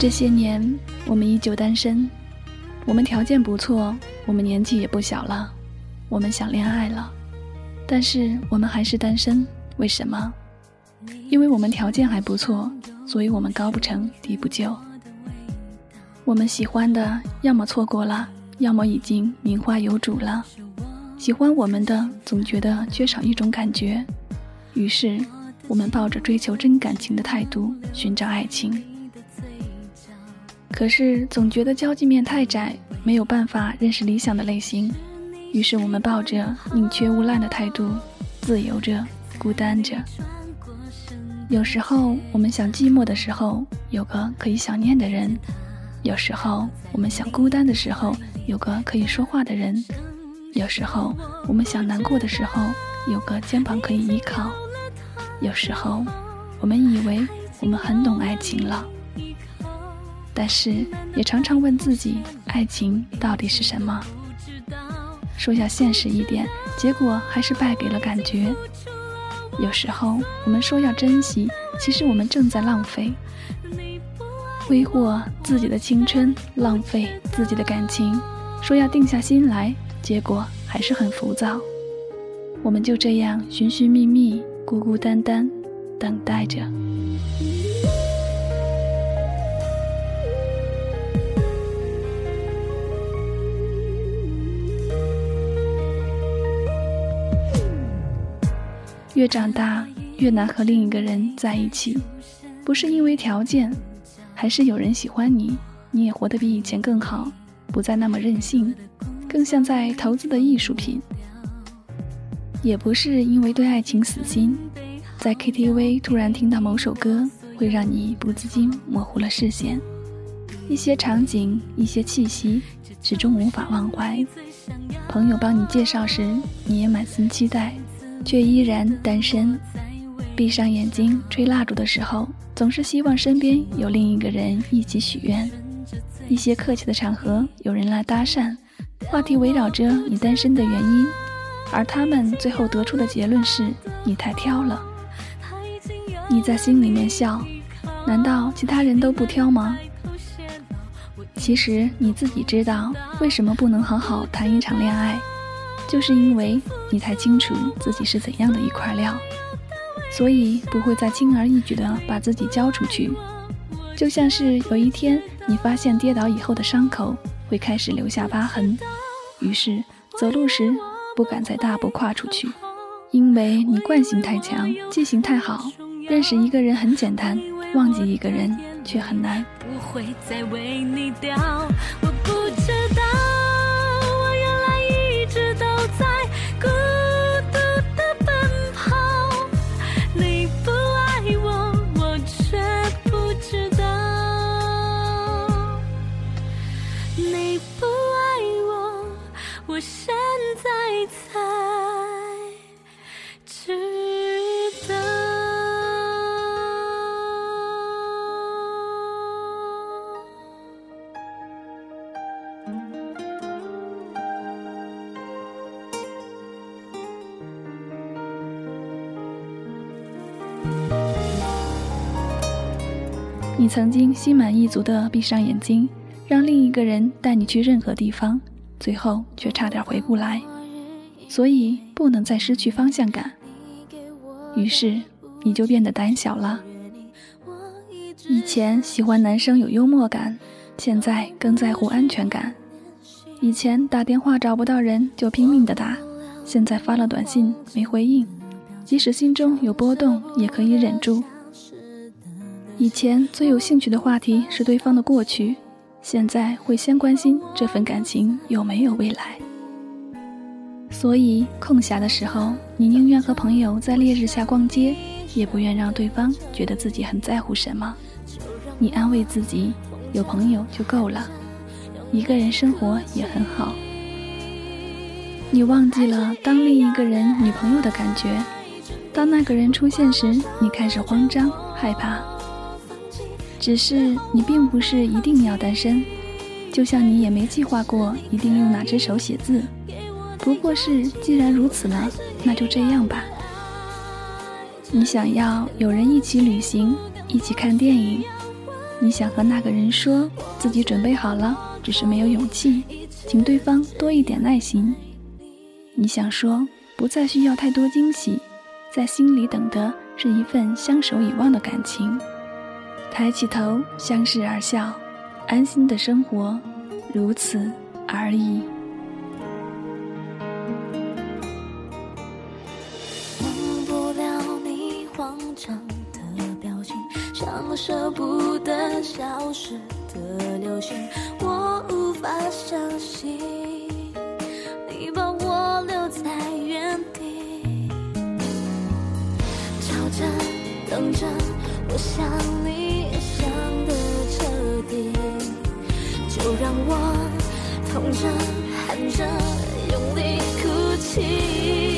这些年，我们依旧单身。我们条件不错，我们年纪也不小了，我们想恋爱了，但是我们还是单身。为什么？因为我们条件还不错，所以我们高不成低不就。我们喜欢的，要么错过了，要么已经名花有主了。喜欢我们的，总觉得缺少一种感觉，于是我们抱着追求真感情的态度寻找爱情。可是总觉得交际面太窄，没有办法认识理想的类型，于是我们抱着宁缺毋滥的态度，自由着，孤单着。有时候我们想寂寞的时候，有个可以想念的人；有时候我们想孤单的时候，有个可以说话的人。有时候我们想难过的时候，有个肩膀可以依靠；有时候我们以为我们很懂爱情了，但是也常常问自己：爱情到底是什么？说要现实一点，结果还是败给了感觉。有时候我们说要珍惜，其实我们正在浪费，挥霍自己的青春，浪费自己的感情。说要定下心来。结果还是很浮躁，我们就这样寻寻觅觅、孤孤单单，等待着。越长大，越难和另一个人在一起，不是因为条件，还是有人喜欢你，你也活得比以前更好，不再那么任性。更像在投资的艺术品，也不是因为对爱情死心，在 KTV 突然听到某首歌，会让你不自禁模糊了视线，一些场景，一些气息，始终无法忘怀。朋友帮你介绍时，你也满心期待，却依然单身。闭上眼睛吹蜡烛的时候，总是希望身边有另一个人一起许愿。一些客气的场合，有人来搭讪。话题围绕着你单身的原因，而他们最后得出的结论是你太挑了。你在心里面笑，难道其他人都不挑吗？其实你自己知道，为什么不能好好谈一场恋爱，就是因为你太清楚自己是怎样的一块料，所以不会再轻而易举的把自己交出去。就像是有一天你发现跌倒以后的伤口会开始留下疤痕。于是走路时不敢再大步跨出去，因为你惯性太强，记性太好。认识一个人很简单，忘记一个人却很难。不会再为你掉你曾经心满意足地闭上眼睛，让另一个人带你去任何地方，最后却差点回不来，所以不能再失去方向感。于是你就变得胆小了。以前喜欢男生有幽默感，现在更在乎安全感。以前打电话找不到人就拼命的打，现在发了短信没回应，即使心中有波动也可以忍住。以前最有兴趣的话题是对方的过去，现在会先关心这份感情有没有未来。所以空暇的时候，你宁愿和朋友在烈日下逛街，也不愿让对方觉得自己很在乎什么。你安慰自己，有朋友就够了，一个人生活也很好。你忘记了当另一个人女朋友的感觉，当那个人出现时，你开始慌张、害怕。只是你并不是一定要单身，就像你也没计划过一定用哪只手写字。不过是既然如此了，那就这样吧。你想要有人一起旅行，一起看电影，你想和那个人说自己准备好了，只是没有勇气，请对方多一点耐心。你想说不再需要太多惊喜。在心里等的是一份相守以望的感情，抬起头，相视而笑，安心的生活，如此而已。忘不了你慌张的表情，像舍不得消失的流星，我无法相信。等着我想你想得彻底。就让我痛着喊着用力哭泣。